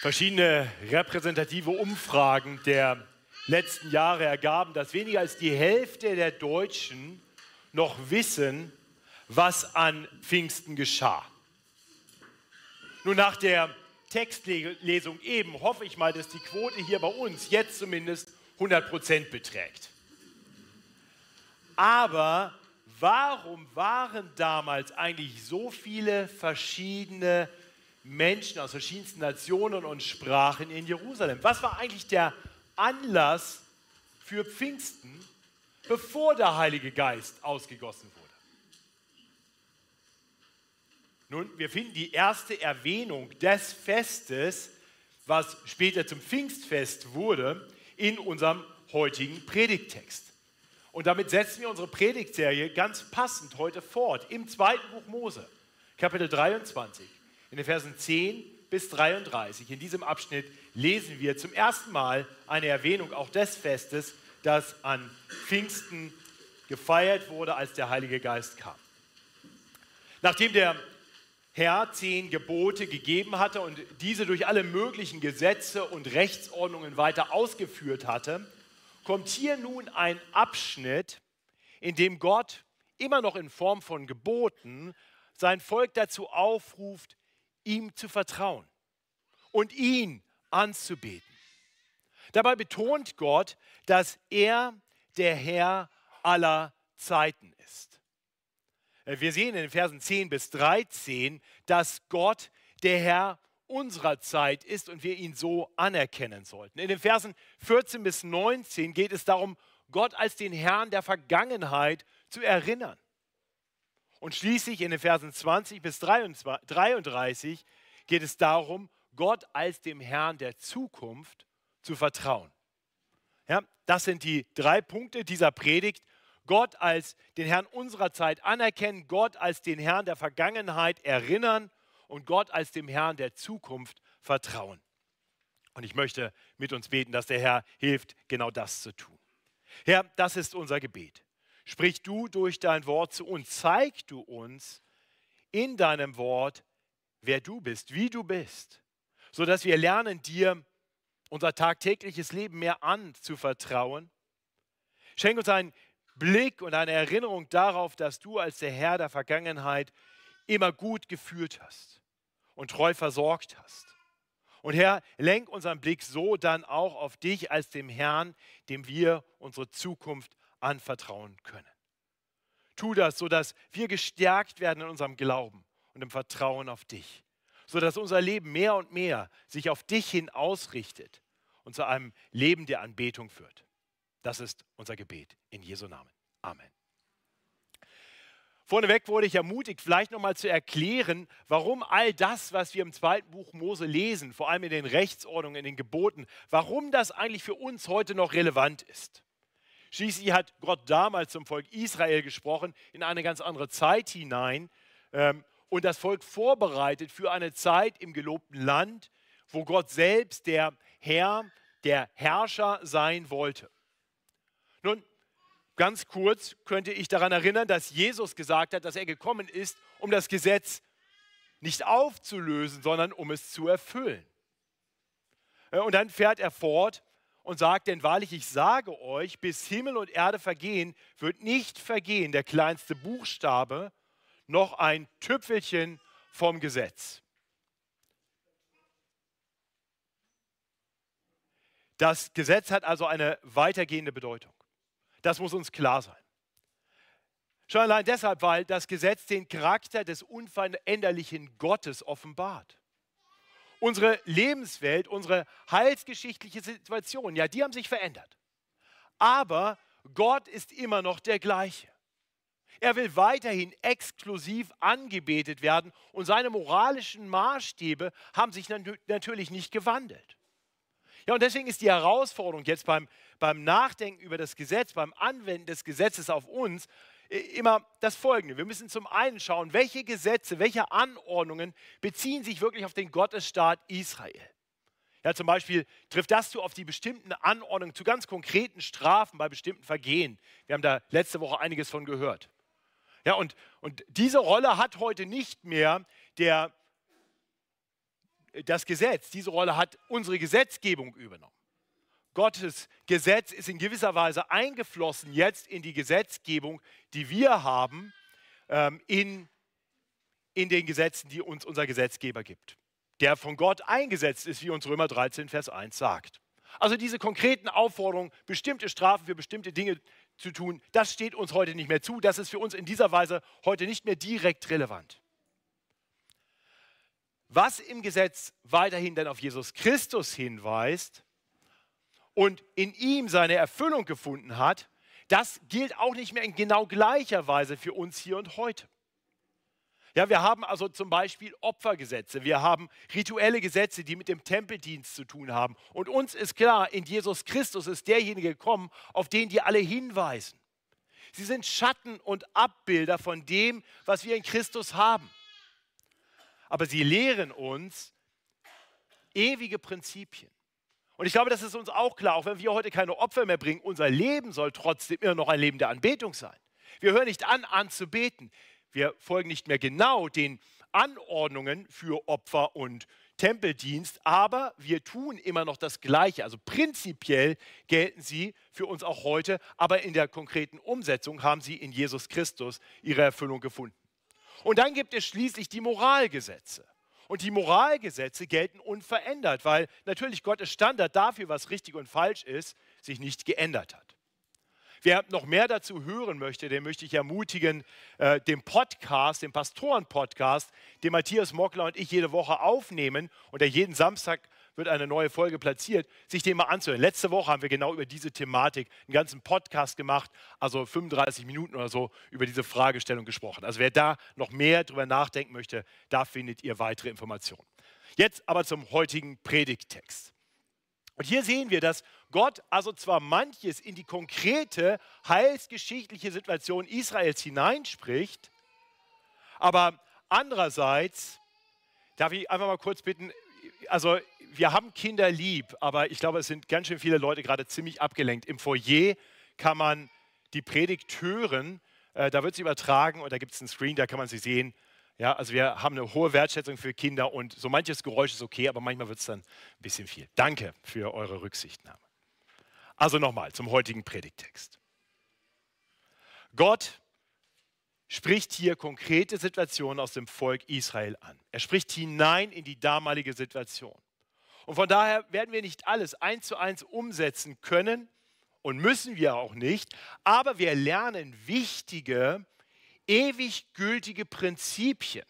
Verschiedene repräsentative Umfragen der letzten Jahre ergaben, dass weniger als die Hälfte der Deutschen noch wissen, was an Pfingsten geschah. Nun, nach der Textlesung eben hoffe ich mal, dass die Quote hier bei uns jetzt zumindest 100 Prozent beträgt. Aber warum waren damals eigentlich so viele verschiedene Menschen aus verschiedensten Nationen und Sprachen in Jerusalem? Was war eigentlich der Anlass für Pfingsten, bevor der Heilige Geist ausgegossen wurde? Nun, wir finden die erste Erwähnung des Festes, was später zum Pfingstfest wurde, in unserem heutigen Predigttext. Und damit setzen wir unsere Predigtserie ganz passend heute fort im zweiten Buch Mose, Kapitel 23, in den Versen 10 bis 33. In diesem Abschnitt lesen wir zum ersten Mal eine Erwähnung auch des Festes, das an Pfingsten gefeiert wurde, als der Heilige Geist kam. Nachdem der Herr zehn Gebote gegeben hatte und diese durch alle möglichen Gesetze und Rechtsordnungen weiter ausgeführt hatte, kommt hier nun ein Abschnitt, in dem Gott immer noch in Form von Geboten sein Volk dazu aufruft, ihm zu vertrauen und ihn anzubeten. Dabei betont Gott, dass er der Herr aller Zeiten ist. Wir sehen in den Versen 10 bis 13, dass Gott der Herr unserer Zeit ist und wir ihn so anerkennen sollten. In den Versen 14 bis 19 geht es darum, Gott als den Herrn der Vergangenheit zu erinnern. Und schließlich in den Versen 20 bis 33 geht es darum, Gott als dem Herrn der Zukunft zu vertrauen. Ja, das sind die drei Punkte dieser Predigt. Gott als den Herrn unserer Zeit anerkennen, Gott als den Herrn der Vergangenheit erinnern und Gott als dem Herrn der Zukunft vertrauen. Und ich möchte mit uns beten, dass der Herr hilft, genau das zu tun. Herr, das ist unser Gebet. Sprich du durch dein Wort zu uns, zeig du uns in deinem Wort, wer du bist, wie du bist, sodass wir lernen, dir unser tagtägliches Leben mehr anzuvertrauen. Schenk uns einen Blick und eine Erinnerung darauf, dass du als der Herr der Vergangenheit immer gut geführt hast und treu versorgt hast. Und Herr, lenk unseren Blick so dann auch auf dich als dem Herrn, dem wir unsere Zukunft anvertrauen können. Tu das, sodass wir gestärkt werden in unserem Glauben und im Vertrauen auf dich, sodass unser Leben mehr und mehr sich auf dich hin ausrichtet und zu einem Leben der Anbetung führt. Das ist unser Gebet in Jesu Namen. Amen. Vorneweg wurde ich ermutigt, vielleicht nochmal zu erklären, warum all das, was wir im zweiten Buch Mose lesen, vor allem in den Rechtsordnungen, in den Geboten, warum das eigentlich für uns heute noch relevant ist. Schließlich hat Gott damals zum Volk Israel gesprochen, in eine ganz andere Zeit hinein ähm, und das Volk vorbereitet für eine Zeit im gelobten Land, wo Gott selbst der Herr, der Herrscher sein wollte. Nun, Ganz kurz könnte ich daran erinnern, dass Jesus gesagt hat, dass er gekommen ist, um das Gesetz nicht aufzulösen, sondern um es zu erfüllen. Äh, und dann fährt er fort und sagt, denn wahrlich ich sage euch, bis Himmel und Erde vergehen, wird nicht vergehen der kleinste Buchstabe, noch ein Tüpfelchen vom Gesetz. Das Gesetz hat also eine weitergehende Bedeutung. Das muss uns klar sein. Schon allein deshalb, weil das Gesetz den Charakter des unveränderlichen Gottes offenbart. Unsere Lebenswelt, unsere heilsgeschichtliche Situation, ja, die haben sich verändert. Aber Gott ist immer noch der gleiche. Er will weiterhin exklusiv angebetet werden und seine moralischen Maßstäbe haben sich natürlich nicht gewandelt. Ja, und deswegen ist die Herausforderung jetzt beim, beim Nachdenken über das Gesetz, beim Anwenden des Gesetzes auf uns immer das Folgende. Wir müssen zum einen schauen, welche Gesetze, welche Anordnungen beziehen sich wirklich auf den Gottesstaat Israel. Ja, zum Beispiel trifft das zu auf die bestimmten Anordnungen zu ganz konkreten Strafen bei bestimmten Vergehen. Wir haben da letzte Woche einiges von gehört. Ja, und, und diese Rolle hat heute nicht mehr der das Gesetz, diese Rolle hat unsere Gesetzgebung übernommen. Gottes Gesetz ist in gewisser Weise eingeflossen jetzt in die Gesetzgebung, die wir haben, ähm, in, in den Gesetzen, die uns unser Gesetzgeber gibt, der von Gott eingesetzt ist, wie uns Römer 13, Vers 1 sagt. Also diese konkreten Aufforderungen, bestimmte Strafen für bestimmte Dinge zu tun, das steht uns heute nicht mehr zu. Das ist für uns in dieser Weise heute nicht mehr direkt relevant. Was im Gesetz weiterhin dann auf Jesus Christus hinweist, und in ihm seine Erfüllung gefunden hat, das gilt auch nicht mehr in genau gleicher Weise für uns hier und heute. Ja, wir haben also zum Beispiel Opfergesetze, wir haben rituelle Gesetze, die mit dem Tempeldienst zu tun haben. Und uns ist klar, in Jesus Christus ist derjenige gekommen, auf den die alle hinweisen. Sie sind Schatten und Abbilder von dem, was wir in Christus haben. Aber sie lehren uns ewige Prinzipien. Und ich glaube, das ist uns auch klar, auch wenn wir heute keine Opfer mehr bringen, unser Leben soll trotzdem immer noch ein Leben der Anbetung sein. Wir hören nicht an, anzubeten. Wir folgen nicht mehr genau den Anordnungen für Opfer und Tempeldienst, aber wir tun immer noch das Gleiche. Also prinzipiell gelten sie für uns auch heute, aber in der konkreten Umsetzung haben sie in Jesus Christus ihre Erfüllung gefunden. Und dann gibt es schließlich die Moralgesetze. Und die Moralgesetze gelten unverändert, weil natürlich Gottes Standard dafür, was richtig und falsch ist, sich nicht geändert hat. Wer noch mehr dazu hören möchte, den möchte ich ermutigen, äh, den Podcast, den Pastoren-Podcast, den Matthias Mockler und ich jede Woche aufnehmen und der jeden Samstag wird eine neue Folge platziert, sich den mal anzuhören. Letzte Woche haben wir genau über diese Thematik einen ganzen Podcast gemacht, also 35 Minuten oder so über diese Fragestellung gesprochen. Also wer da noch mehr drüber nachdenken möchte, da findet ihr weitere Informationen. Jetzt aber zum heutigen Predigttext. Und hier sehen wir, dass Gott also zwar manches in die konkrete heilsgeschichtliche Situation Israels hineinspricht, aber andererseits, darf ich einfach mal kurz bitten, also wir haben Kinder lieb, aber ich glaube, es sind ganz schön viele Leute gerade ziemlich abgelenkt. Im Foyer kann man die Predigt hören, äh, da wird sie übertragen und da gibt es einen Screen, da kann man sie sehen. Ja, also wir haben eine hohe Wertschätzung für Kinder und so manches Geräusch ist okay, aber manchmal wird es dann ein bisschen viel. Danke für eure Rücksichtnahme. Also nochmal zum heutigen Predigtext. Gott spricht hier konkrete Situationen aus dem Volk Israel an. Er spricht hinein in die damalige Situation. Und von daher werden wir nicht alles eins zu eins umsetzen können und müssen wir auch nicht, aber wir lernen wichtige, ewig gültige Prinzipien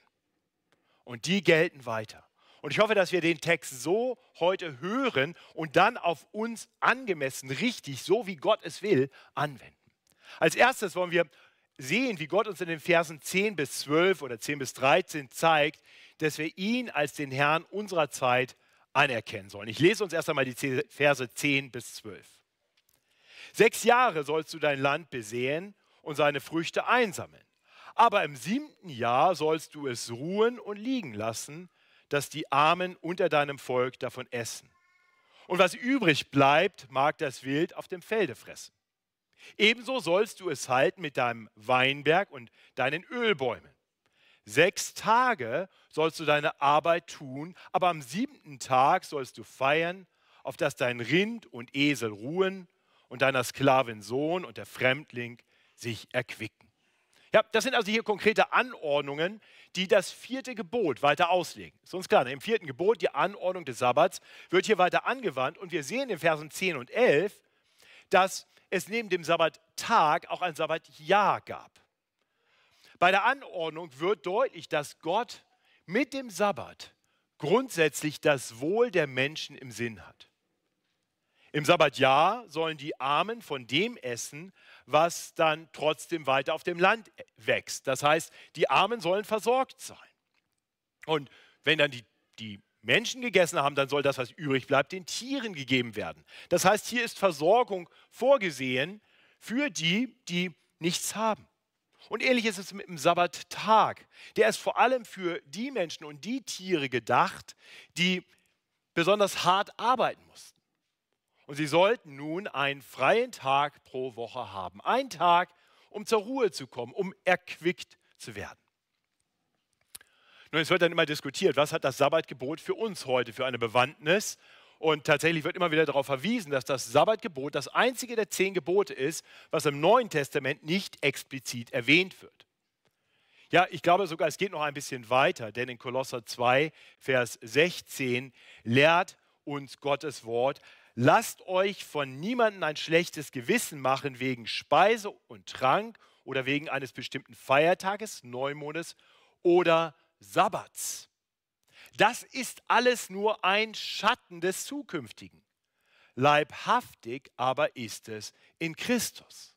und die gelten weiter. Und ich hoffe, dass wir den Text so heute hören und dann auf uns angemessen, richtig, so wie Gott es will, anwenden. Als erstes wollen wir sehen, wie Gott uns in den Versen 10 bis 12 oder 10 bis 13 zeigt, dass wir ihn als den Herrn unserer Zeit anerkennen sollen. Ich lese uns erst einmal die Verse 10 bis 12. Sechs Jahre sollst du dein Land besehen und seine Früchte einsammeln. Aber im siebten Jahr sollst du es ruhen und liegen lassen, dass die Armen unter deinem Volk davon essen. Und was übrig bleibt, mag das Wild auf dem Felde fressen. Ebenso sollst du es halten mit deinem Weinberg und deinen Ölbäumen. Sechs Tage sollst du deine Arbeit tun, aber am siebten Tag sollst du feiern, auf dass dein Rind und Esel ruhen und deiner Sklavin Sohn und der Fremdling sich erquicken. Ja, das sind also hier konkrete Anordnungen, die das vierte Gebot weiter auslegen. Ist uns klar, ne? im vierten Gebot, die Anordnung des Sabbats, wird hier weiter angewandt und wir sehen in Versen 10 und 11, dass es neben dem Sabbattag auch ein Sabbatjahr gab. Bei der Anordnung wird deutlich, dass Gott mit dem Sabbat grundsätzlich das Wohl der Menschen im Sinn hat. Im Sabbatjahr sollen die Armen von dem essen, was dann trotzdem weiter auf dem Land wächst. Das heißt, die Armen sollen versorgt sein. Und wenn dann die, die Menschen gegessen haben, dann soll das, was übrig bleibt, den Tieren gegeben werden. Das heißt, hier ist Versorgung vorgesehen für die, die nichts haben. Und ähnlich ist es mit dem Sabbattag. Der ist vor allem für die Menschen und die Tiere gedacht, die besonders hart arbeiten mussten. Und sie sollten nun einen freien Tag pro Woche haben. Ein Tag, um zur Ruhe zu kommen, um erquickt zu werden. Nun, es wird dann immer diskutiert, was hat das Sabbatgebot für uns heute für eine Bewandtnis? Und tatsächlich wird immer wieder darauf verwiesen, dass das Sabbatgebot das einzige der zehn Gebote ist, was im Neuen Testament nicht explizit erwähnt wird. Ja, ich glaube sogar, es geht noch ein bisschen weiter, denn in Kolosser 2, Vers 16 lehrt uns Gottes Wort, lasst euch von niemandem ein schlechtes Gewissen machen wegen Speise und Trank oder wegen eines bestimmten Feiertages, Neumondes oder Sabbats. Das ist alles nur ein Schatten des Zukünftigen. Leibhaftig aber ist es in Christus.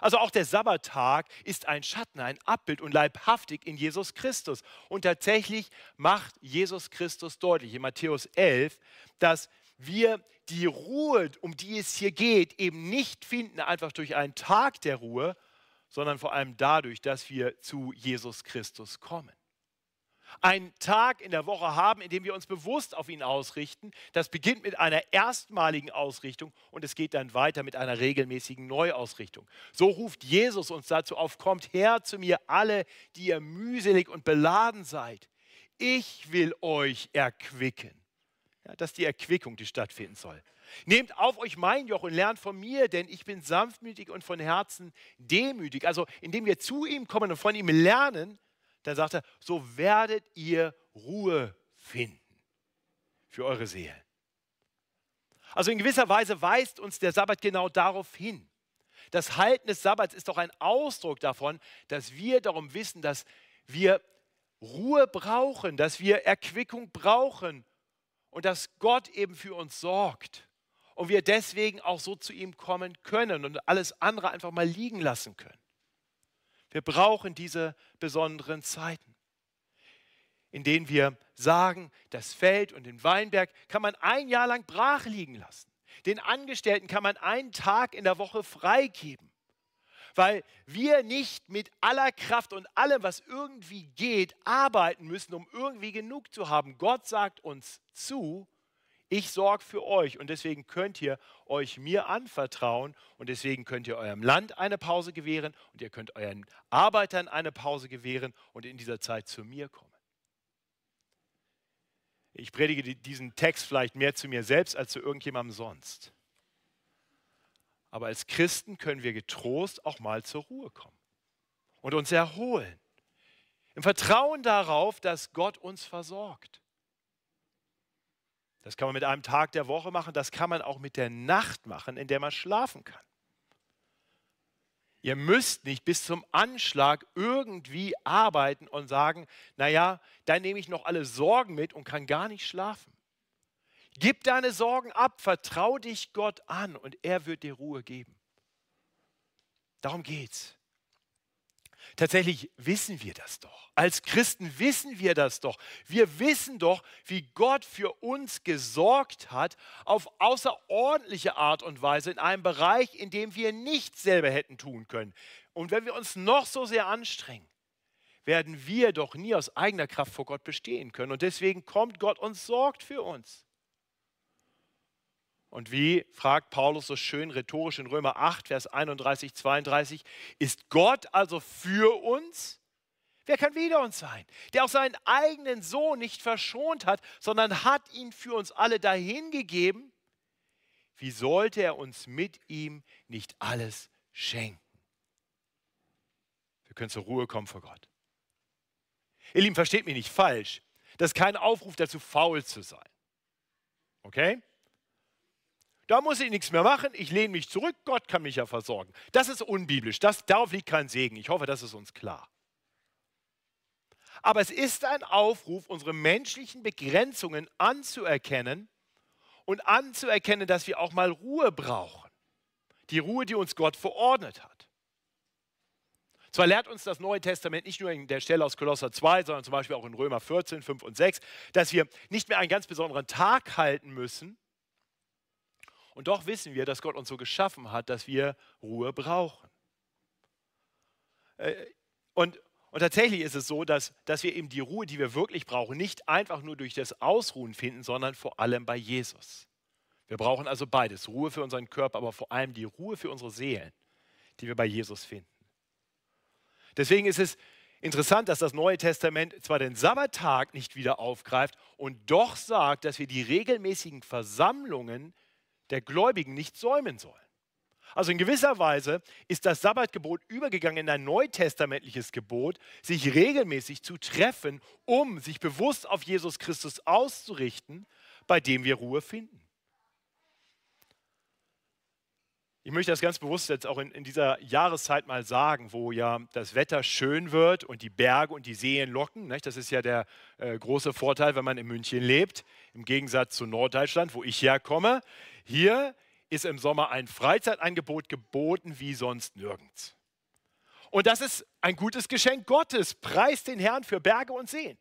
Also auch der Sabbattag ist ein Schatten, ein Abbild und leibhaftig in Jesus Christus. Und tatsächlich macht Jesus Christus deutlich in Matthäus 11, dass wir die Ruhe, um die es hier geht, eben nicht finden einfach durch einen Tag der Ruhe, sondern vor allem dadurch, dass wir zu Jesus Christus kommen einen Tag in der Woche haben, in dem wir uns bewusst auf ihn ausrichten. Das beginnt mit einer erstmaligen Ausrichtung und es geht dann weiter mit einer regelmäßigen Neuausrichtung. So ruft Jesus uns dazu auf, kommt her zu mir alle, die ihr mühselig und beladen seid. Ich will euch erquicken. Ja, das ist die Erquickung, die stattfinden soll. Nehmt auf euch mein Joch und lernt von mir, denn ich bin sanftmütig und von Herzen demütig. Also indem wir zu ihm kommen und von ihm lernen, dann sagt er, so werdet ihr Ruhe finden für eure Seelen. Also in gewisser Weise weist uns der Sabbat genau darauf hin. Das Halten des Sabbats ist doch ein Ausdruck davon, dass wir darum wissen, dass wir Ruhe brauchen, dass wir Erquickung brauchen und dass Gott eben für uns sorgt und wir deswegen auch so zu ihm kommen können und alles andere einfach mal liegen lassen können. Wir brauchen diese besonderen Zeiten, in denen wir sagen, das Feld und den Weinberg kann man ein Jahr lang brach liegen lassen. Den Angestellten kann man einen Tag in der Woche freigeben, weil wir nicht mit aller Kraft und allem, was irgendwie geht, arbeiten müssen, um irgendwie genug zu haben. Gott sagt uns zu, ich sorge für euch und deswegen könnt ihr euch mir anvertrauen und deswegen könnt ihr eurem Land eine Pause gewähren und ihr könnt euren Arbeitern eine Pause gewähren und in dieser Zeit zu mir kommen. Ich predige diesen Text vielleicht mehr zu mir selbst als zu irgendjemandem sonst. Aber als Christen können wir getrost auch mal zur Ruhe kommen und uns erholen. Im Vertrauen darauf, dass Gott uns versorgt. Das kann man mit einem Tag der Woche machen, das kann man auch mit der Nacht machen, in der man schlafen kann. Ihr müsst nicht bis zum Anschlag irgendwie arbeiten und sagen, naja, dann nehme ich noch alle Sorgen mit und kann gar nicht schlafen. Gib deine Sorgen ab, vertrau dich Gott an und er wird dir Ruhe geben. Darum geht's. Tatsächlich wissen wir das doch. Als Christen wissen wir das doch. Wir wissen doch, wie Gott für uns gesorgt hat auf außerordentliche Art und Weise in einem Bereich, in dem wir nichts selber hätten tun können. Und wenn wir uns noch so sehr anstrengen, werden wir doch nie aus eigener Kraft vor Gott bestehen können. Und deswegen kommt Gott und sorgt für uns. Und wie fragt Paulus so schön rhetorisch in Römer 8, Vers 31, 32, ist Gott also für uns? Wer kann wider uns sein? Der auch seinen eigenen Sohn nicht verschont hat, sondern hat ihn für uns alle dahingegeben. Wie sollte er uns mit ihm nicht alles schenken? Wir können zur Ruhe kommen vor Gott. Ihr Lieben, versteht mich nicht falsch. Das ist kein Aufruf dazu, faul zu sein. Okay? Da muss ich nichts mehr machen, ich lehne mich zurück, Gott kann mich ja versorgen. Das ist unbiblisch, das, darauf liegt kein Segen. Ich hoffe, das ist uns klar. Aber es ist ein Aufruf, unsere menschlichen Begrenzungen anzuerkennen und anzuerkennen, dass wir auch mal Ruhe brauchen. Die Ruhe, die uns Gott verordnet hat. Zwar lehrt uns das Neue Testament nicht nur in der Stelle aus Kolosser 2, sondern zum Beispiel auch in Römer 14, 5 und 6, dass wir nicht mehr einen ganz besonderen Tag halten müssen, und doch wissen wir, dass Gott uns so geschaffen hat, dass wir Ruhe brauchen. Äh, und, und tatsächlich ist es so, dass, dass wir eben die Ruhe, die wir wirklich brauchen, nicht einfach nur durch das Ausruhen finden, sondern vor allem bei Jesus. Wir brauchen also beides, Ruhe für unseren Körper, aber vor allem die Ruhe für unsere Seelen, die wir bei Jesus finden. Deswegen ist es Interessant, dass das Neue Testament zwar den Sabbattag nicht wieder aufgreift und doch sagt, dass wir die regelmäßigen Versammlungen der Gläubigen nicht säumen sollen. Also in gewisser Weise ist das Sabbatgebot übergegangen in ein neutestamentliches Gebot, sich regelmäßig zu treffen, um sich bewusst auf Jesus Christus auszurichten, bei dem wir Ruhe finden. Ich möchte das ganz bewusst jetzt auch in, in, dieser Jahreszeit mal sagen, wo ja das Wetter schön wird und die Berge und die Seen locken. Nicht? Das ist ja der äh, große Vorteil, wenn man in München lebt, im Gegensatz zu Norddeutschland, wo ich herkomme. Hier ist im Sommer ein Freizeitangebot geboten wie sonst nirgends. Und das ist ein gutes Geschenk Gottes. Preist den Herrn für Berge und Seen.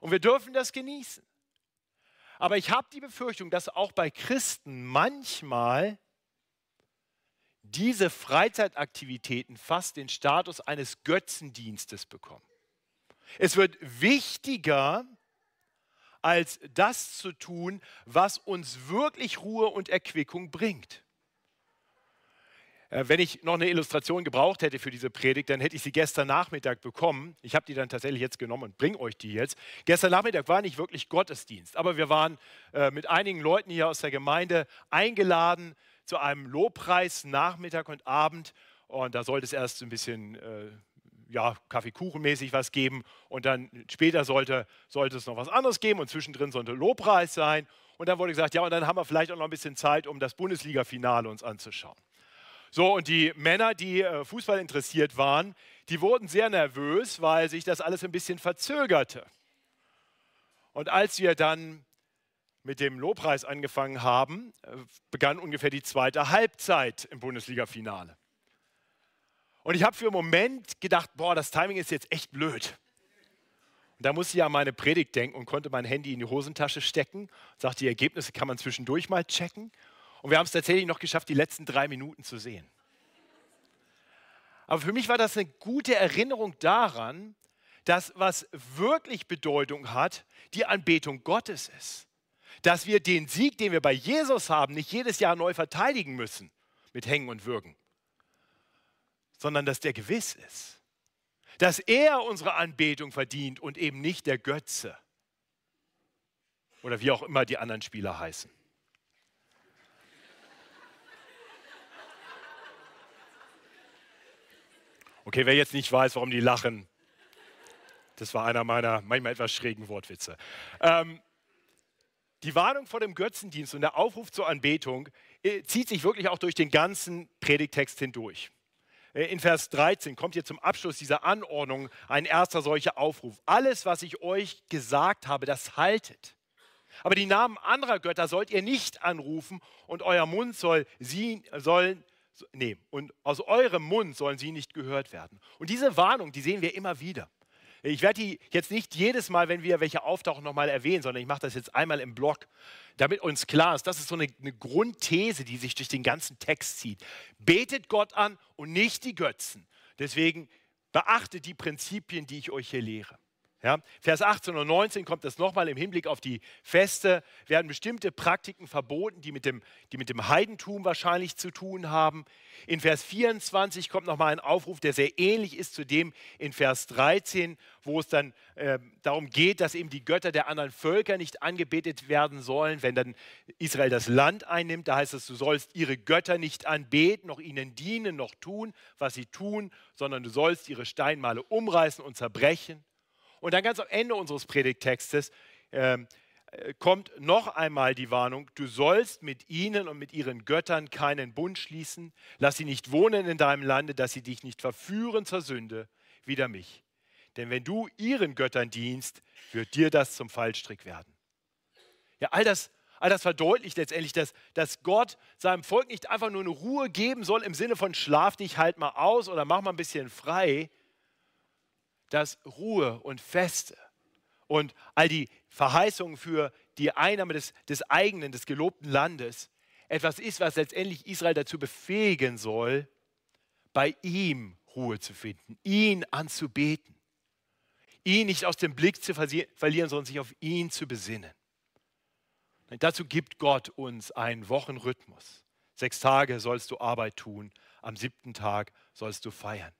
Und wir dürfen das genießen. Aber ich habe die Befürchtung, dass auch bei Christen manchmal diese Freizeitaktivitäten fast den Status eines Götzendienstes bekommen. Es wird wichtiger, als das zu tun, was uns wirklich Ruhe und Erquickung bringt. Äh, wenn ich noch eine Illustration gebraucht hätte für diese Predigt, dann hätte ich sie gestern Nachmittag bekommen. Ich habe die dann tatsächlich jetzt genommen und bringe euch die jetzt. Gestern Nachmittag war nicht wirklich Gottesdienst, aber wir waren äh, mit einigen Leuten hier aus der Gemeinde eingeladen zu einem Lobpreis Nachmittag und Abend. Und da sollte es erst ein bisschen äh, ja, Kaffeekuchenmäßig was geben und dann später sollte, sollte es noch was anderes geben und zwischendrin sollte Lobpreis sein. Und dann wurde gesagt, ja, und dann haben wir vielleicht auch noch ein bisschen Zeit, um das Bundesliga-Finale uns anzuschauen. So, und die Männer, die äh, Fußball interessiert waren, die wurden sehr nervös, weil sich das alles ein bisschen verzögerte. Und als wir dann mit dem Lobpreis angefangen haben, äh, begann ungefähr die zweite Halbzeit im Bundesliga-Finale. Und ich habe für einen Moment gedacht, boah, das Timing ist jetzt echt blöd. Und da musste ich an meine Predigt denken und konnte mein Handy in die Hosentasche stecken sagte, die Ergebnisse kann man zwischendurch mal checken. Und wir haben es tatsächlich noch geschafft, die letzten drei Minuten zu sehen. Aber für mich war das eine gute Erinnerung daran, dass was wirklich Bedeutung hat, die Anbetung Gottes ist dass wir den Sieg, den wir bei Jesus haben, nicht jedes Jahr neu verteidigen müssen mit Hängen und Würgen, sondern dass der gewiss ist. Dass er unsere Anbetung verdient und eben nicht der Götze. Oder wie auch immer die anderen Spieler heißen. Okay, wer jetzt nicht weiß, warum die lachen, das war einer meiner manchmal etwas schrägen Wortwitze. Ähm, die Warnung vor dem Götzendienst und der Aufruf zur Anbetung äh, zieht sich wirklich auch durch den ganzen Predigtext hindurch. Äh, in Vers 13 kommt hier zum Abschluss dieser Anordnung ein erster solcher Aufruf. Alles, was ich euch gesagt habe, das haltet. Aber die Namen anderer Götter sollt ihr nicht anrufen und euer Mund soll sie sollen nee, und aus eurem Mund sollen sie nicht gehört werden. Und diese Warnung, die sehen wir immer wieder. Ich werde die jetzt nicht jedes Mal, wenn wir welche auftauchen, nochmal erwähnen, sondern ich mache das jetzt einmal im Blog, damit uns klar ist, das ist so eine, eine Grundthese, die sich durch den ganzen Text zieht. Betet Gott an und nicht die Götzen. Deswegen beachtet die Prinzipien, die ich euch hier lehre. Ja, Vers 18 und 19 kommt das nochmal im Hinblick auf die Feste, werden bestimmte Praktiken verboten, die mit, dem, die mit dem Heidentum wahrscheinlich zu tun haben. In Vers 24 kommt nochmal ein Aufruf, der sehr ähnlich ist zu dem in Vers 13, wo es dann äh, darum geht, dass eben die Götter der anderen Völker nicht angebetet werden sollen, wenn dann Israel das Land einnimmt. Da heißt es, du sollst ihre Götter nicht anbeten, noch ihnen dienen, noch tun, was sie tun, sondern du sollst ihre Steinmale umreißen und zerbrechen. Und dann ganz am Ende unseres Predigttextes ähm, äh, kommt noch einmal die Warnung, du sollst mit ihnen und mit ihren Göttern keinen Bund schließen, lass sie nicht wohnen in deinem Lande, dass sie dich nicht verführen zur Sünde, wider mich. Denn wenn du ihren Göttern dienst, wird dir das zum Fallstrick werden. Ja, all das, all das verdeutlicht letztendlich, dass, dass Gott seinem Volk nicht einfach nur eine Ruhe geben soll im Sinne von schlaf dich halt mal aus oder mach mal ein bisschen frei, dass Ruhe und Feste und all die Verheißungen für die Einnahme des, des eigenen, des gelobten Landes etwas ist, was letztendlich Israel dazu befähigen soll, bei ihm Ruhe zu finden, ihn anzubeten, ihn nicht aus dem Blick zu verlieren, sondern sich auf ihn zu besinnen. Und dazu gibt Gott uns einen Wochenrhythmus. Sechs Tage sollst du Arbeit tun, am siebten Tag sollst du feiern.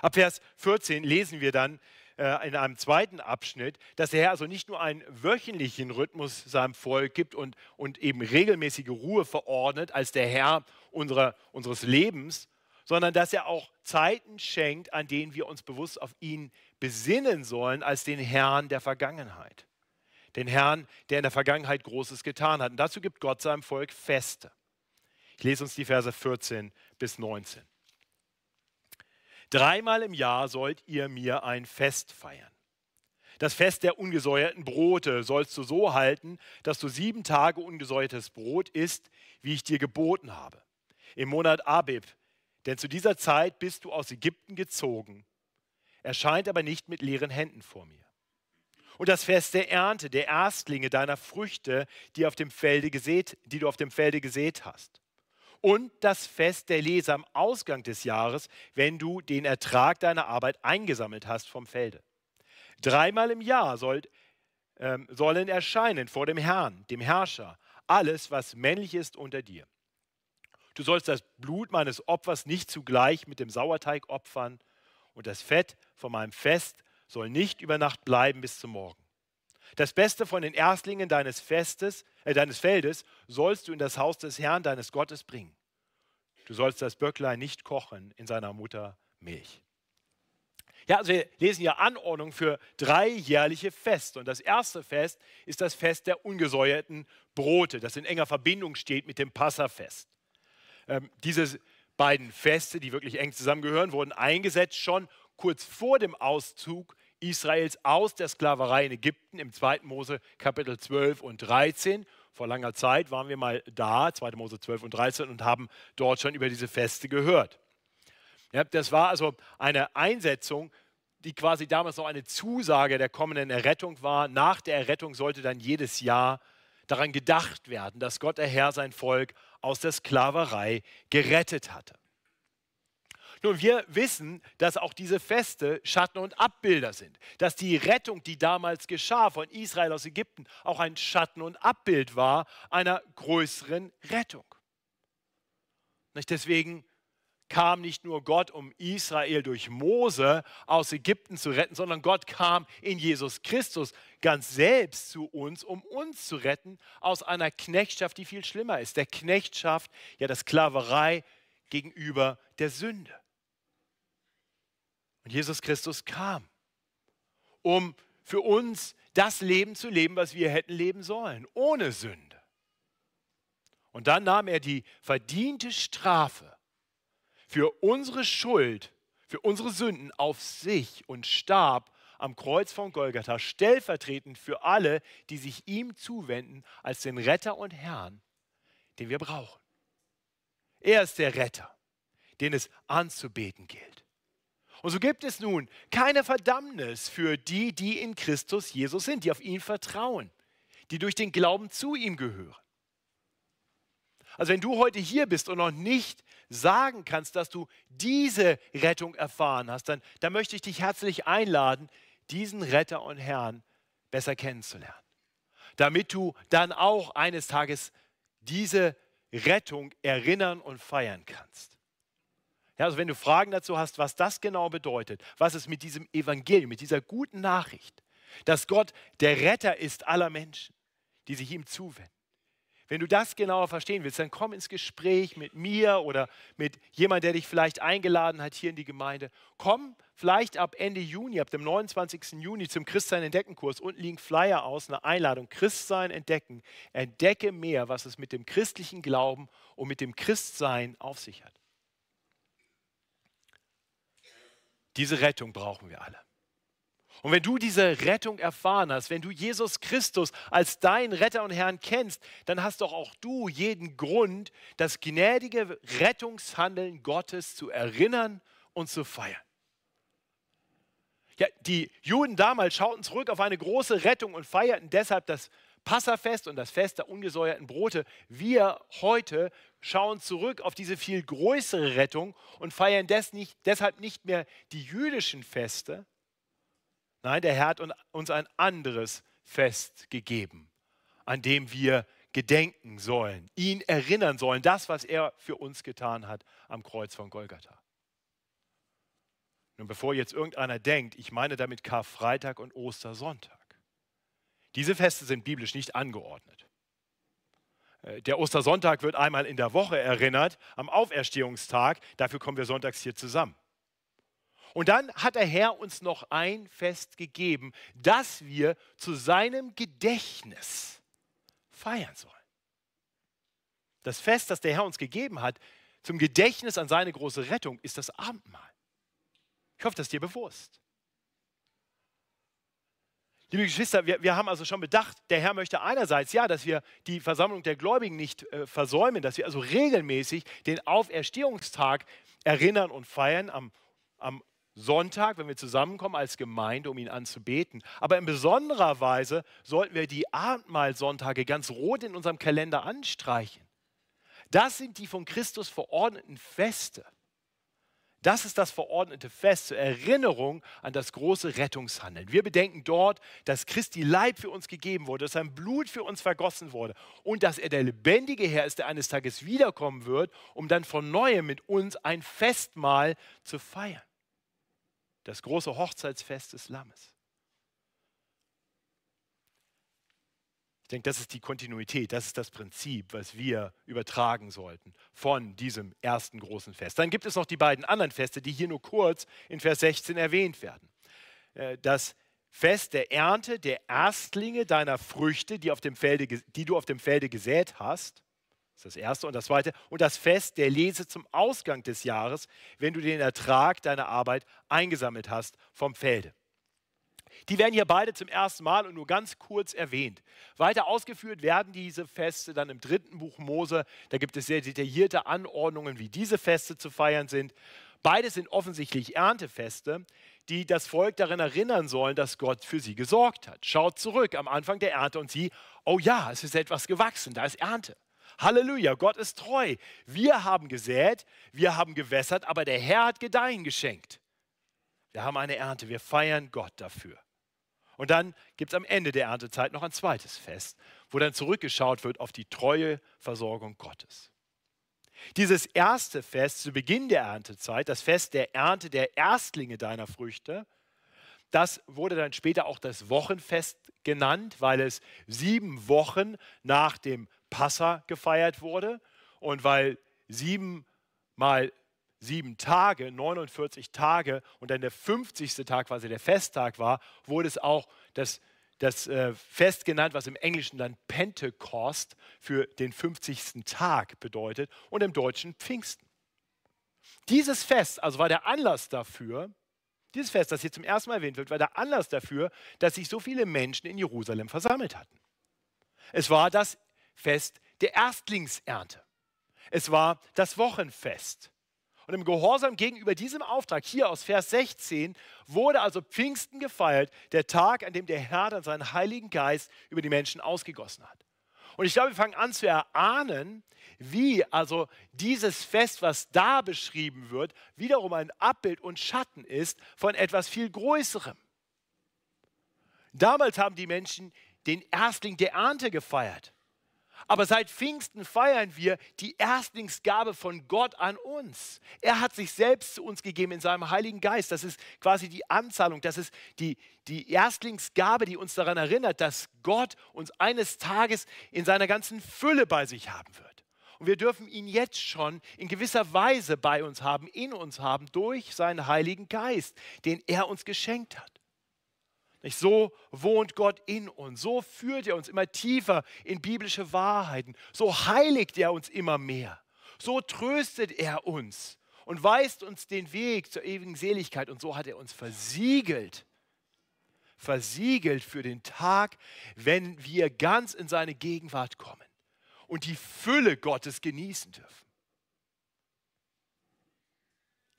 Ab Vers 14 lesen wir dann äh, in einem zweiten Abschnitt, dass der Herr also nicht nur einen wöchentlichen Rhythmus seinem Volk gibt und, und eben regelmäßige Ruhe verordnet als der Herr unserer, unseres Lebens, sondern dass er auch Zeiten schenkt, an denen wir uns bewusst auf ihn besinnen sollen als den Herrn der Vergangenheit. Den Herrn, der in der Vergangenheit Großes getan hat. Und dazu gibt Gott seinem Volk Feste. Ich lese uns die Verse 14 bis 19. Dreimal im Jahr sollt ihr mir ein Fest feiern. Das Fest der ungesäuerten Brote sollst du so halten, dass du sieben Tage ungesäuertes Brot isst, wie ich dir geboten habe. Im Monat Abib, denn zu dieser Zeit bist du aus Ägypten gezogen. Erscheint aber nicht mit leeren Händen vor mir. Und das Fest der Ernte, der Erstlinge deiner Früchte, die, auf dem Felde gesät, die du auf dem Felde gesät hast und das Fest der Lese am Ausgang des Jahres, wenn du den Ertrag deiner Arbeit eingesammelt hast vom Felde. Dreimal im Jahr soll, ähm, sollen erscheinen vor dem Herrn, dem Herrscher, alles, was männlich ist unter dir. Du sollst das Blut meines Opfers nicht zugleich mit dem Sauerteig opfern, und das Fett von meinem Fest soll nicht über Nacht bleiben bis zum Morgen. Das Beste von den Erstlingen deines Festes, äh, deines Feldes sollst du in das Haus des Herrn deines Gottes bringen. Du sollst das Böcklein nicht kochen in seiner Mutter Milch. Ja, also wir lesen ja Anordnung für drei jährliche Feste. Und das erste Fest ist das Fest der ungesäuerten Brote, das in enger Verbindung steht mit dem Passafest. Ähm, diese beiden Feste, die wirklich eng zusammengehören, wurden eingesetzt schon kurz vor dem Auszug Israels aus der Sklaverei in Ägypten im 2. Mose Kapitel 12 und 13. Vor langer Zeit waren wir mal da, 2. Mose 12 und 13, und haben dort schon über diese Feste gehört. Ja, das war also eine Einsetzung, die quasi damals noch eine Zusage der kommenden Errettung war. Nach der Errettung sollte dann jedes Jahr daran gedacht werden, dass Gott der Herr sein Volk aus der Sklaverei gerettet hatte. Nun, wir wissen, dass auch diese Feste Schatten und Abbilder sind. Dass die Rettung, die damals geschah von Israel aus Ägypten, auch ein Schatten und Abbild war einer größeren Rettung. Deswegen kam nicht nur Gott, um Israel durch Mose aus Ägypten zu retten, sondern Gott kam in Jesus Christus ganz selbst zu uns, um uns zu retten aus einer Knechtschaft, die viel schlimmer ist. Der Knechtschaft, ja, der Sklaverei gegenüber der Sünde. Und Jesus Christus kam, um für uns das Leben zu leben, was wir hätten leben sollen, ohne Sünde. Und dann nahm er die verdiente Strafe für unsere Schuld, für unsere Sünden auf sich und starb am Kreuz von Golgatha, stellvertretend für alle, die sich ihm zuwenden, als den Retter und Herrn, den wir brauchen. Er ist der Retter, den es anzubeten gilt. Und so gibt es nun keine Verdammnis für die, die in Christus Jesus sind, die auf ihn vertrauen, die durch den Glauben zu ihm gehören. Also wenn du heute hier bist und noch nicht sagen kannst, dass du diese Rettung erfahren hast, dann, dann möchte ich dich herzlich einladen, diesen Retter und Herrn besser kennenzulernen. Damit du dann auch eines Tages diese Rettung erinnern und feiern kannst. Ja, also wenn du Fragen dazu hast, was das genau bedeutet, was es mit diesem Evangelium, mit dieser guten Nachricht, dass Gott der Retter ist aller Menschen, die sich ihm zuwenden. Wenn du das genauer verstehen willst, dann komm ins Gespräch mit mir oder mit jemandem, der dich vielleicht eingeladen hat hier in die Gemeinde. Komm vielleicht ab Ende Juni, ab dem 29. Juni zum Christsein entdecken Kurs. Unten liegen Flyer aus, eine Einladung. Christsein entdecken. Entdecke mehr, was es mit dem christlichen Glauben und mit dem Christsein auf sich hat. Diese Rettung brauchen wir alle. Und wenn du diese Rettung erfahren hast, wenn du Jesus Christus als dein Retter und Herrn kennst, dann hast doch auch du jeden Grund, das gnädige Rettungshandeln Gottes zu erinnern und zu feiern. Ja, die Juden damals schauten zurück auf eine große Rettung und feierten deshalb das Passafest und das Fest der ungesäuerten Brote. Wir heute schauen zurück auf diese viel größere Rettung und feiern des nicht, deshalb nicht mehr die jüdischen Feste. Nein, der Herr hat uns ein anderes Fest gegeben, an dem wir gedenken sollen, ihn erinnern sollen, das, was er für uns getan hat am Kreuz von Golgatha. Nun, bevor jetzt irgendeiner denkt, ich meine damit Karfreitag und Ostersonntag. Diese Feste sind biblisch nicht angeordnet. Äh, der Ostersonntag wird einmal in der Woche erinnert, am Auferstehungstag. Dafür kommen wir sonntags hier zusammen. Und dann hat der Herr uns noch ein Fest gegeben, das wir zu seinem Gedächtnis feiern sollen. Das Fest, das der Herr uns gegeben hat, zum Gedächtnis an seine große Rettung, ist das Abendmahl. Ich hoffe, das ist dir bewusst. Liebe Geschwister, wir, wir haben also schon bedacht, der Herr möchte einerseits, ja, dass wir die Versammlung der Gläubigen nicht äh, versäumen, dass wir also regelmäßig den Auferstehungstag erinnern und feiern am, am Sonntag, wenn wir zusammenkommen als Gemeinde, um ihn anzubeten. Aber in besonderer Weise sollten wir die Abendmahlsonntage ganz rot in unserem Kalender anstreichen. Das sind die von Christus verordneten Feste. Das ist das verordnete Fest zur Erinnerung an das große Rettungshandeln. Wir bedenken dort, dass Christi Leib für uns gegeben wurde, dass sein Blut für uns vergossen wurde und dass er der lebendige Herr ist, der eines Tages wiederkommen wird, um dann von neuem mit uns ein Festmahl zu feiern. Das große Hochzeitsfest des Lammes. Denke, das ist die Kontinuität, das ist das Prinzip, was wir übertragen sollten von diesem ersten großen Fest. Dann gibt es noch die beiden anderen Feste, die hier nur kurz in Vers 16 erwähnt werden. Äh, das Fest der Ernte der Erstlinge deiner Früchte, die, auf dem Felde, die du auf dem Felde gesät hast. Das ist das erste. Und das zweite. Und das Fest der Lese zum Ausgang des Jahres, wenn du den Ertrag deiner Arbeit eingesammelt hast vom Felde. Die werden hier beide zum ersten Mal und nur ganz kurz erwähnt. Weiter ausgeführt werden diese Feste dann im dritten Buch Mose. Da gibt es sehr detaillierte Anordnungen, wie diese Feste zu feiern sind. Beide sind offensichtlich Erntefeste, die das Volk daran erinnern sollen, dass Gott für sie gesorgt hat. Schaut zurück am Anfang der Ernte und sie, oh ja, es ist etwas gewachsen, da ist Ernte. Halleluja, Gott ist treu. Wir haben gesät, wir haben gewässert, aber der Herr hat Gedeihen geschenkt. Wir haben eine Ernte, wir feiern Gott dafür. Und dann gibt es am Ende der Erntezeit noch ein zweites Fest, wo dann zurückgeschaut wird auf die treue Versorgung Gottes. Dieses erste Fest zu Beginn der Erntezeit, das Fest der Ernte der Erstlinge deiner Früchte, das wurde dann später auch das Wochenfest genannt, weil es sieben Wochen nach dem Passa gefeiert wurde und weil sieben mal sieben Tage, 49 Tage und dann der 50. Tag quasi der Festtag war, wurde es auch das, das äh, Fest genannt, was im Englischen dann Pentecost für den 50. Tag bedeutet und im Deutschen Pfingsten. Dieses Fest, also war der Anlass dafür, dieses Fest, das hier zum ersten Mal erwähnt wird, war der Anlass dafür, dass sich so viele Menschen in Jerusalem versammelt hatten. Es war das Fest der Erstlingsernte. Es war das Wochenfest. Und im Gehorsam gegenüber diesem Auftrag hier aus Vers 16 wurde also Pfingsten gefeiert, der Tag, an dem der Herr dann seinen Heiligen Geist über die Menschen ausgegossen hat. Und ich glaube, wir fangen an zu erahnen, wie also dieses Fest, was da beschrieben wird, wiederum ein Abbild und Schatten ist von etwas viel Größerem. Damals haben die Menschen den Erstling der Ernte gefeiert. Aber seit Pfingsten feiern wir die Erstlingsgabe von Gott an uns. Er hat sich selbst zu uns gegeben in seinem Heiligen Geist. Das ist quasi die Anzahlung, das ist die, die Erstlingsgabe, die uns daran erinnert, dass Gott uns eines Tages in seiner ganzen Fülle bei sich haben wird. Und wir dürfen ihn jetzt schon in gewisser Weise bei uns haben, in uns haben, durch seinen Heiligen Geist, den er uns geschenkt hat. So wohnt Gott in uns, so führt er uns immer tiefer in biblische Wahrheiten, so heiligt er uns immer mehr, so tröstet er uns und weist uns den Weg zur ewigen Seligkeit. Und so hat er uns versiegelt, versiegelt für den Tag, wenn wir ganz in seine Gegenwart kommen und die Fülle Gottes genießen dürfen.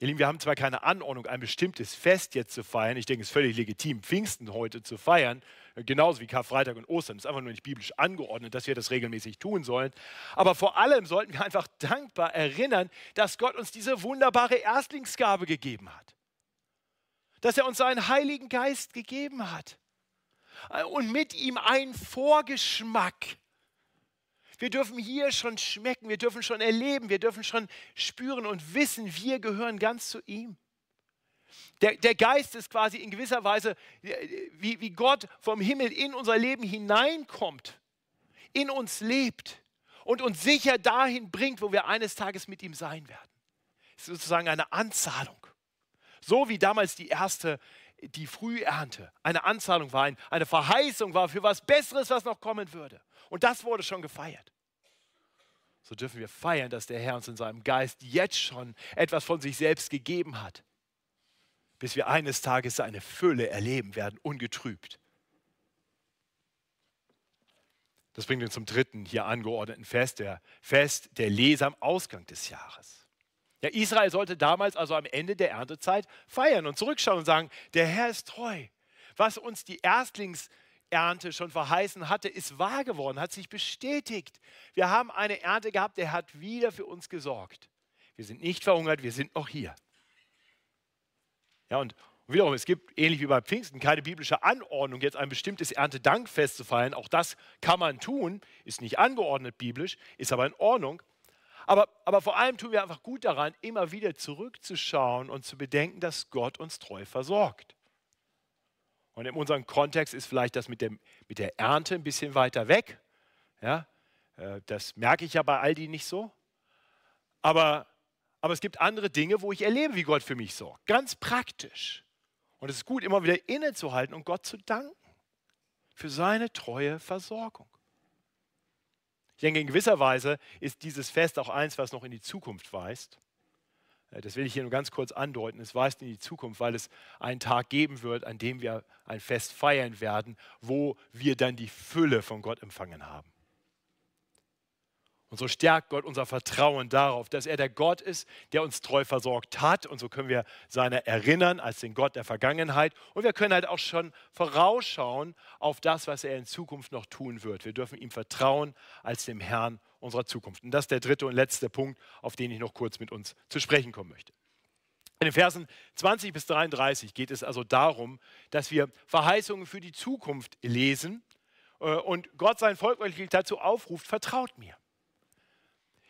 Ihr Lieben, wir haben zwar keine Anordnung, ein bestimmtes Fest jetzt zu feiern. Ich denke, es ist völlig legitim, Pfingsten heute zu feiern, genauso wie Karfreitag und Ostern. Es ist einfach nur nicht biblisch angeordnet, dass wir das regelmäßig tun sollen. Aber vor allem sollten wir einfach dankbar erinnern, dass Gott uns diese wunderbare Erstlingsgabe gegeben hat. Dass er uns seinen Heiligen Geist gegeben hat. Und mit ihm einen Vorgeschmack wir dürfen hier schon schmecken, wir dürfen schon erleben, wir dürfen schon spüren und wissen, wir gehören ganz zu ihm. Der, der Geist ist quasi in gewisser Weise, wie, wie Gott vom Himmel in unser Leben hineinkommt, in uns lebt und uns sicher dahin bringt, wo wir eines Tages mit ihm sein werden. Es ist sozusagen eine Anzahlung. So wie damals die erste, die Frühernte eine Anzahlung war, eine Verheißung war für was Besseres, was noch kommen würde. Und das wurde schon gefeiert. So dürfen wir feiern, dass der Herr uns in seinem Geist jetzt schon etwas von sich selbst gegeben hat, bis wir eines Tages seine Fülle erleben werden, ungetrübt. Das bringt uns zum dritten hier angeordneten Fest, der Fest der Leser am Ausgang des Jahres. Ja, Israel sollte damals also am Ende der Erntezeit feiern und zurückschauen und sagen, der Herr ist treu. Was uns die Erstlingsernte schon verheißen hatte, ist wahr geworden, hat sich bestätigt. Wir haben eine Ernte gehabt, der hat wieder für uns gesorgt. Wir sind nicht verhungert, wir sind noch hier. Ja, und und wiederum, es gibt, ähnlich wie bei Pfingsten, keine biblische Anordnung, jetzt ein bestimmtes Erntedankfest zu feiern. Auch das kann man tun, ist nicht angeordnet biblisch, ist aber in Ordnung. Aber, aber vor allem tun wir einfach gut daran, immer wieder zurückzuschauen und zu bedenken, dass Gott uns treu versorgt. Und in unserem Kontext ist vielleicht das mit, dem, mit der Ernte ein bisschen weiter weg. Ja, äh, das merke ich ja bei Aldi nicht so. Aber, aber es gibt andere Dinge, wo ich erlebe, wie Gott für mich sorgt. Ganz praktisch. Und es ist gut, immer wieder innezuhalten und Gott zu danken für seine treue Versorgung. Ich denke, in gewisser Weise ist dieses Fest auch eins, was noch in die Zukunft weist. Äh, das will ich hier nur ganz kurz andeuten. Es weist in die Zukunft, weil es einen Tag geben wird, an dem wir ein Fest feiern werden, wo wir dann die Fülle von Gott empfangen haben. Und so stärkt Gott unser Vertrauen darauf, dass er der Gott ist, der uns treu versorgt hat. Und so können wir seine erinnern als den Gott der Vergangenheit. Und wir können halt auch schon vorausschauen auf das, was er in Zukunft noch tun wird. Wir dürfen ihm vertrauen als dem Herrn unserer Zukunft. Und das ist der dritte und letzte Punkt, auf den ich noch kurz mit uns zu sprechen kommen möchte. In den Versen 20 bis 33 geht es also darum, dass wir Verheißungen für die Zukunft lesen äh, und Gott sein Volk wirklich dazu aufruft, vertraut mir.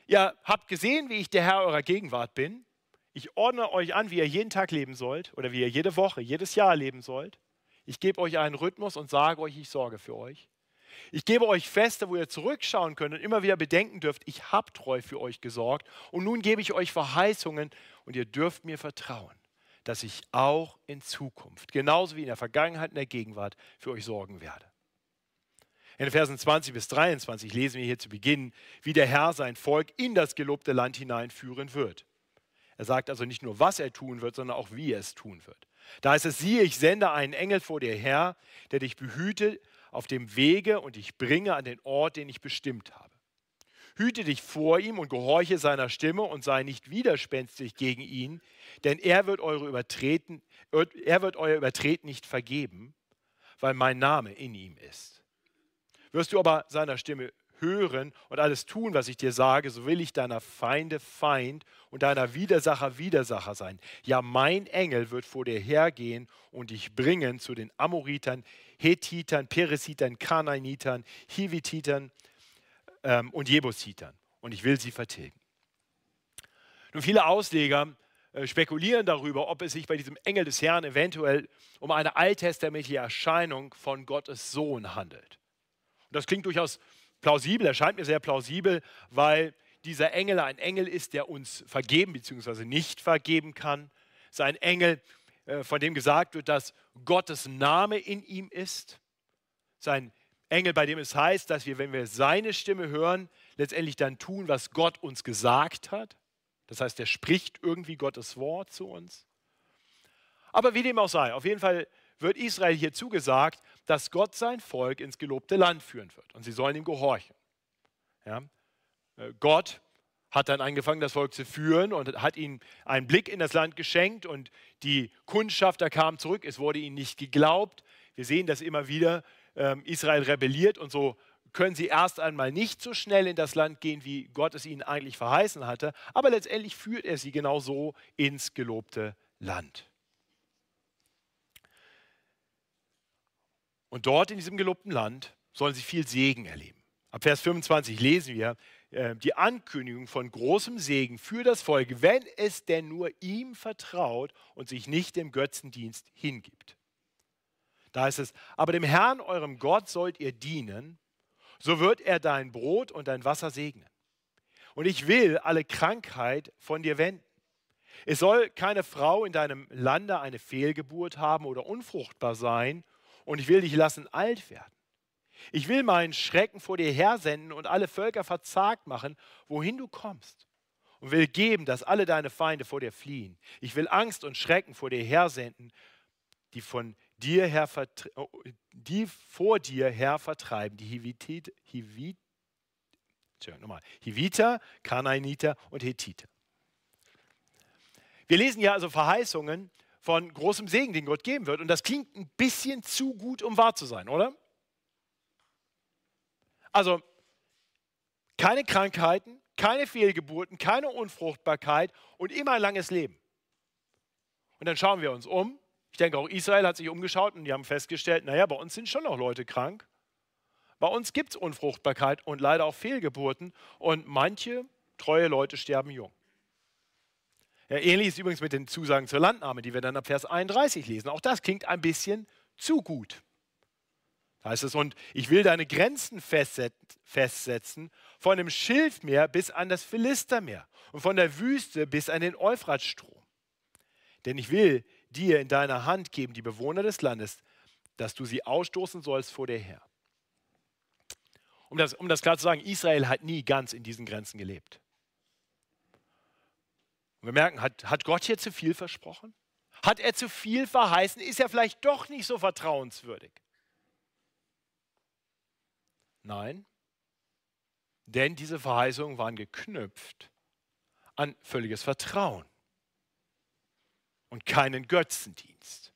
Ihr habt gesehen, wie ich der Herr eurer Gegenwart bin. Ich ordne euch an, wie ihr jeden Tag leben sollt oder wie ihr jede Woche, jedes Jahr leben sollt. Ich gebe euch einen Rhythmus und sage euch, ich sorge für euch. Ich gebe euch Feste, wo ihr zurückschauen könnt und immer wieder bedenken dürft, ich habe treu für euch gesorgt. Und nun gebe ich euch Verheißungen und ihr dürft mir vertrauen, dass ich auch in Zukunft, genauso wie in der Vergangenheit und der Gegenwart, für euch sorgen werde. In den Versen 20 bis 23 lesen wir hier zu Beginn, wie der Herr sein Volk in das gelobte Land hineinführen wird. Er sagt also nicht nur, was er tun wird, sondern auch, wie er es tun wird. Da heißt es, siehe, ich sende einen Engel vor dir her, der dich behüte auf dem Wege und dich bringe an den Ort, den ich bestimmt habe. Hüte dich vor ihm und gehorche seiner Stimme und sei nicht widerspenstig gegen ihn, denn er wird, eure Übertreten, er wird euer Übertreten nicht vergeben, weil mein Name in ihm ist. Wirst du aber seiner Stimme hören und alles tun, was ich dir sage, so will ich deiner Feinde Feind und deiner Widersacher Widersacher sein. Ja, mein Engel wird vor dir hergehen und dich bringen zu den Amoritern, Hethitern, Peresitern, Kanaanitern, Hivititern ähm, und Jebusitern. Und ich will sie vertilgen. Nun, viele Ausleger äh, spekulieren darüber, ob es sich bei diesem Engel des Herrn eventuell um eine alttestamentliche Erscheinung von Gottes Sohn handelt. Und das klingt durchaus plausibel, erscheint mir sehr plausibel, weil dieser Engel ein Engel ist, der uns vergeben bzw. nicht vergeben kann. Es ist ein Engel, äh, von dem gesagt wird, dass Gottes Name in ihm ist. Es ist ein Engel, bei dem es heißt, dass wir, wenn wir seine Stimme hören, letztendlich dann tun, was Gott uns gesagt hat. Das heißt, er spricht irgendwie Gottes Wort zu uns. Aber wie dem auch sei, auf jeden Fall wird Israel hier zugesagt, dass Gott sein Volk ins gelobte Land führen wird und sie sollen ihm gehorchen. Ja? Äh, Gott hat dann angefangen, das Volk zu führen und hat ihnen einen Blick in das Land geschenkt und die Kundschafter kamen zurück. Es wurde ihnen nicht geglaubt. Wir sehen das immer wieder. Ähm, Israel rebelliert und so können sie erst einmal nicht so schnell in das Land gehen, wie Gott es ihnen eigentlich verheißen hatte. Aber letztendlich führt er sie genau so ins gelobte Land. Und dort in diesem gelobten Land sollen sie viel Segen erleben. Ab Vers 25 lesen wir äh, die Ankündigung von großem Segen für das Volk, wenn es denn nur ihm vertraut und sich nicht dem Götzendienst hingibt. Da heißt es, aber dem Herrn, eurem Gott, sollt ihr dienen, so wird er dein Brot und dein Wasser segnen. Und ich will alle Krankheit von dir wenden. Es soll keine Frau in deinem Lande eine Fehlgeburt haben oder unfruchtbar sein, und ich will dich lassen alt werden. Ich will meinen Schrecken vor dir hersenden und alle Völker verzagt machen, wohin du kommst. Und will geben, dass alle deine Feinde vor dir fliehen. Ich will Angst und Schrecken vor dir hersenden, die von dir her, die vor dir her vertreiben, die Hivitit, Hivit, nochmal, Hiviter, Kanaaniter und Hethiter. Wir lesen ja also Verheißungen von großem Segen, den Gott geben wird. Und das klingt ein bisschen zu gut, um wahr zu sein, oder? Also keine Krankheiten, keine Fehlgeburten, keine Unfruchtbarkeit und immer ein langes Leben. Und dann schauen wir uns um ich denke, auch Israel hat sich umgeschaut und die haben festgestellt, naja, bei uns sind schon noch Leute krank. Bei uns gibt es Unfruchtbarkeit und leider auch Fehlgeburten und manche treue Leute sterben jung. Ja, ähnlich ist übrigens mit den Zusagen zur Landnahme, die wir dann ab Vers 31 lesen. Auch das klingt ein bisschen zu gut. Da heißt es, und ich will deine Grenzen festsetzen, von dem Schilfmeer bis an das Philistermeer und von der Wüste bis an den Euphratstrom. Denn ich will dir in deiner Hand geben, die Bewohner des Landes, dass du sie ausstoßen sollst vor dir her. Um das, um das klar zu sagen, Israel hat nie ganz in diesen Grenzen gelebt. Und wir merken, hat, hat Gott hier zu viel versprochen? Hat er zu viel verheißen? Ist er vielleicht doch nicht so vertrauenswürdig? Nein, denn diese Verheißungen waren geknüpft an völliges Vertrauen und keinen Götzendienst.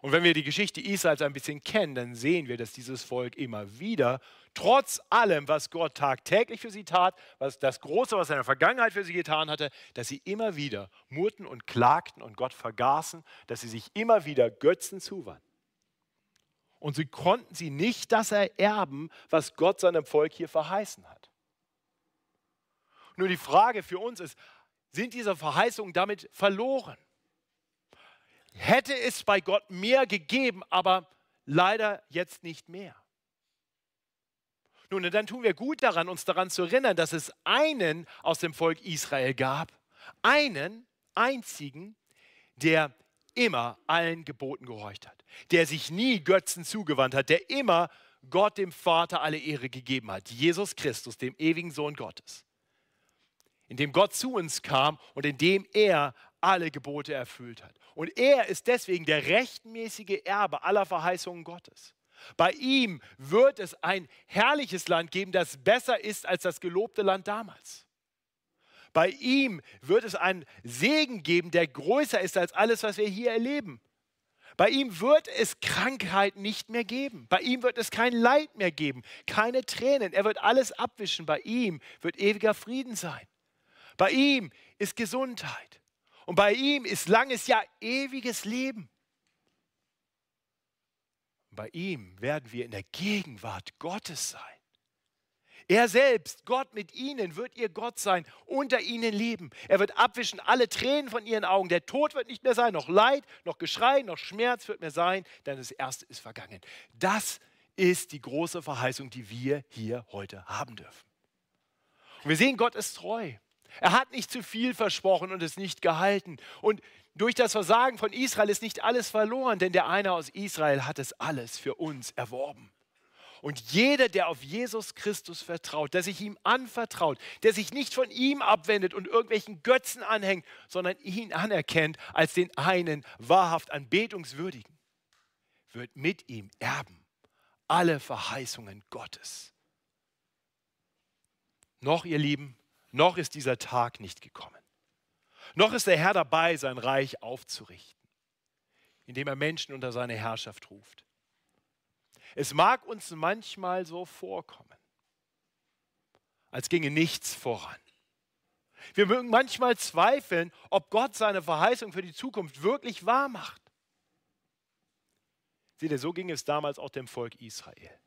Und wenn wir die Geschichte Israels ein bisschen kennen, dann sehen wir, dass dieses Volk immer wieder, trotz allem, was Gott tagtäglich für sie tat, was das Große, was er in der Vergangenheit für sie getan hatte, dass sie immer wieder murrten und klagten und Gott vergaßen, dass sie sich immer wieder Götzen zuwandten. Und sie konnten sie nicht das ererben, was Gott seinem Volk hier verheißen hat. Nur die Frage für uns ist, sind diese Verheißungen damit verloren? hätte es bei Gott mehr gegeben, aber leider jetzt nicht mehr. Nun, und dann tun wir gut daran, uns daran zu erinnern, dass es einen aus dem Volk Israel gab, einen einzigen, der immer allen Geboten gehorcht hat, der sich nie Götzen zugewandt hat, der immer Gott dem Vater alle Ehre gegeben hat, Jesus Christus, dem ewigen Sohn Gottes, in dem Gott zu uns kam und in dem er alle Gebote erfüllt hat. Und er ist deswegen der rechtmäßige Erbe aller Verheißungen Gottes. Bei ihm wird es ein herrliches Land geben, das besser ist als das gelobte Land damals. Bei ihm wird es einen Segen geben, der größer ist als alles, was wir hier erleben. Bei ihm wird es Krankheit nicht mehr geben. Bei ihm wird es kein Leid mehr geben, keine Tränen. Er wird alles abwischen. Bei ihm wird ewiger Frieden sein. Bei ihm ist Gesundheit. Und bei ihm ist langes Jahr ewiges Leben. Bei ihm werden wir in der Gegenwart Gottes sein. Er selbst, Gott mit ihnen, wird ihr Gott sein, unter ihnen leben. Er wird abwischen alle Tränen von ihren Augen. Der Tod wird nicht mehr sein, noch Leid, noch Geschrei, noch Schmerz wird mehr sein, denn das Erste ist vergangen. Das ist die große Verheißung, die wir hier heute haben dürfen. Und wir sehen, Gott ist treu. Er hat nicht zu viel versprochen und es nicht gehalten. Und durch das Versagen von Israel ist nicht alles verloren, denn der eine aus Israel hat es alles für uns erworben. Und jeder, der auf Jesus Christus vertraut, der sich ihm anvertraut, der sich nicht von ihm abwendet und irgendwelchen Götzen anhängt, sondern ihn anerkennt als den einen wahrhaft anbetungswürdigen, wird mit ihm erben alle Verheißungen Gottes. Noch, ihr Lieben, noch ist dieser Tag nicht gekommen. Noch ist der Herr dabei, sein Reich aufzurichten, indem er Menschen unter seine Herrschaft ruft. Es mag uns manchmal so vorkommen, als ginge nichts voran. Wir mögen manchmal zweifeln, ob Gott seine Verheißung für die Zukunft wirklich wahr macht. Seht ihr, so ging es damals auch dem Volk Israel.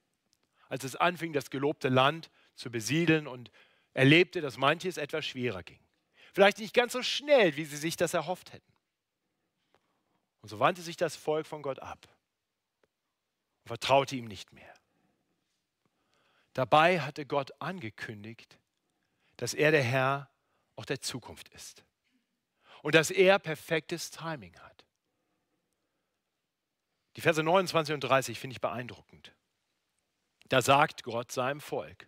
als es anfing, das gelobte Land zu besiedeln und erlebte, dass manches etwas schwerer ging. Vielleicht nicht ganz so schnell, wie sie sich das erhofft hätten. Und so wandte sich das Volk von Gott ab und vertraute ihm nicht mehr. Dabei hatte Gott angekündigt, dass er der Herr auch der Zukunft ist und dass er perfektes Timing hat. Die Verse 29 und 30 finde ich beeindruckend. Da sagt Gott seinem Volk,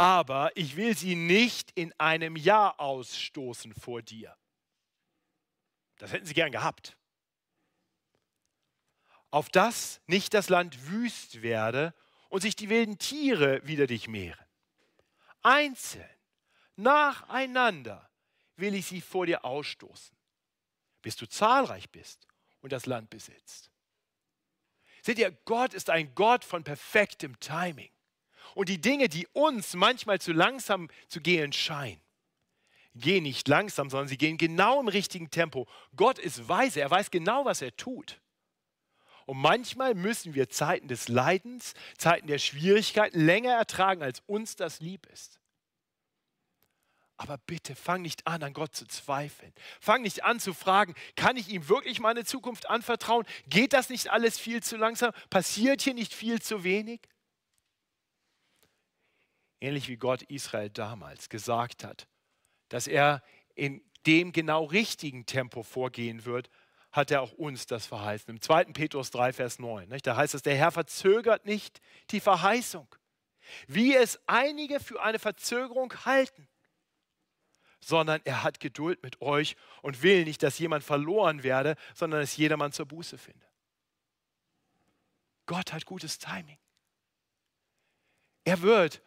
aber ich will sie nicht in einem Jahr ausstoßen vor dir. Das hätten sie gern gehabt. Auf dass nicht das Land wüst werde und sich die wilden Tiere wider dich mehren. Einzeln, nacheinander will ich sie vor dir ausstoßen, bis du zahlreich bist und das Land besitzt. Seht ihr, Gott ist ein Gott von perfektem Timing. Und die Dinge, die uns manchmal zu langsam zu gehen scheinen, gehen nicht langsam, sondern sie gehen genau im richtigen Tempo. Gott ist weise, er weiß genau, was er tut. Und manchmal müssen wir Zeiten des Leidens, Zeiten der Schwierigkeiten länger ertragen, als uns das lieb ist. Aber bitte fang nicht an, an Gott zu zweifeln. Fang nicht an zu fragen, kann ich ihm wirklich meine Zukunft anvertrauen? Geht das nicht alles viel zu langsam? Passiert hier nicht viel zu wenig? Ähnlich wie Gott Israel damals gesagt hat, dass er in dem genau richtigen Tempo vorgehen wird, hat er auch uns das verheißen. Im 2. Petrus 3, Vers 9, nicht? da heißt es, der Herr verzögert nicht die Verheißung, wie es einige für eine Verzögerung halten, sondern er hat Geduld mit euch und will nicht, dass jemand verloren werde, sondern dass jedermann zur Buße finde. Gott hat gutes Timing. Er wird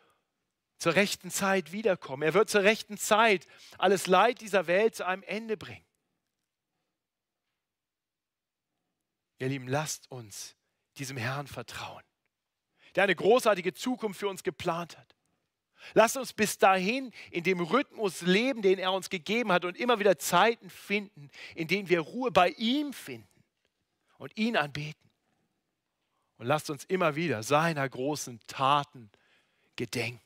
zur rechten Zeit wiederkommen. Er wird zur rechten Zeit alles Leid dieser Welt zu einem Ende bringen. Ihr Lieben, lasst uns diesem Herrn vertrauen, der eine großartige Zukunft für uns geplant hat. Lasst uns bis dahin in dem Rhythmus leben, den er uns gegeben hat und immer wieder Zeiten finden, in denen wir Ruhe bei ihm finden und ihn anbeten. Und lasst uns immer wieder seiner großen Taten gedenken.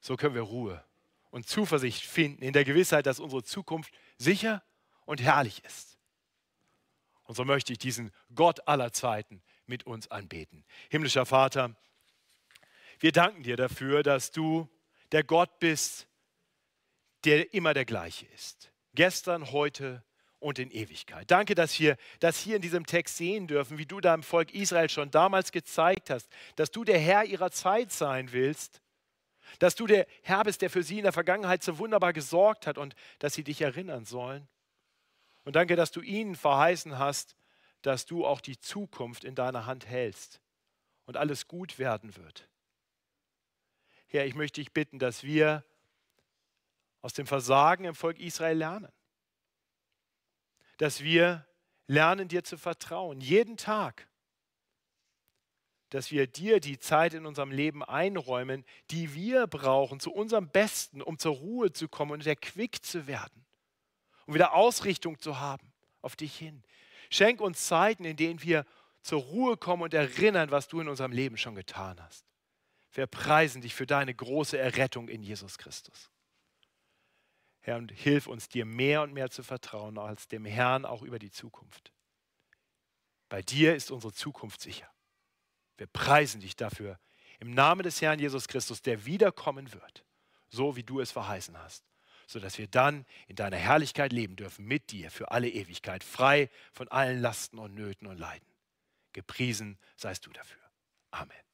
So können wir Ruhe und Zuversicht finden in der Gewissheit, dass unsere Zukunft sicher und herrlich ist. Und so möchte ich diesen Gott aller Zeiten mit uns anbeten. Himmlischer Vater, wir danken dir dafür, dass du der Gott bist, der immer der gleiche ist. Gestern, heute und in Ewigkeit. Danke, dass wir das hier in diesem Text sehen dürfen, wie du deinem Volk Israel schon damals gezeigt hast, dass du der Herr ihrer Zeit sein willst dass du der Herr bist, der für sie in der Vergangenheit so wunderbar gesorgt hat und dass sie dich erinnern sollen. Und danke, dass du ihnen verheißen hast, dass du auch die Zukunft in deiner Hand hältst und alles gut werden wird. Herr, ich möchte dich bitten, dass wir aus dem Versagen im Volk Israel lernen. Dass wir lernen, dir zu vertrauen, jeden Tag dass wir dir die Zeit in unserem Leben einräumen, die wir brauchen, zu unserem Besten, um zur Ruhe zu kommen und erquickt zu werden, um wieder Ausrichtung zu haben auf dich hin. Schenk uns Zeiten, in denen wir zur Ruhe kommen und erinnern, was du in unserem Leben schon getan hast. Wir preisen dich für deine große Errettung in Jesus Christus. Herr, und hilf uns, dir mehr und mehr zu vertrauen als dem Herrn auch über die Zukunft. Bei dir ist unsere Zukunft sicher. Wir preisen dich dafür im Namen des Herrn Jesus Christus, der wiederkommen wird, so wie du es verheißen hast, sodass wir dann in deiner Herrlichkeit leben dürfen mit dir für alle Ewigkeit, frei von allen Lasten und Nöten und Leiden. Gepriesen seist du dafür. Amen.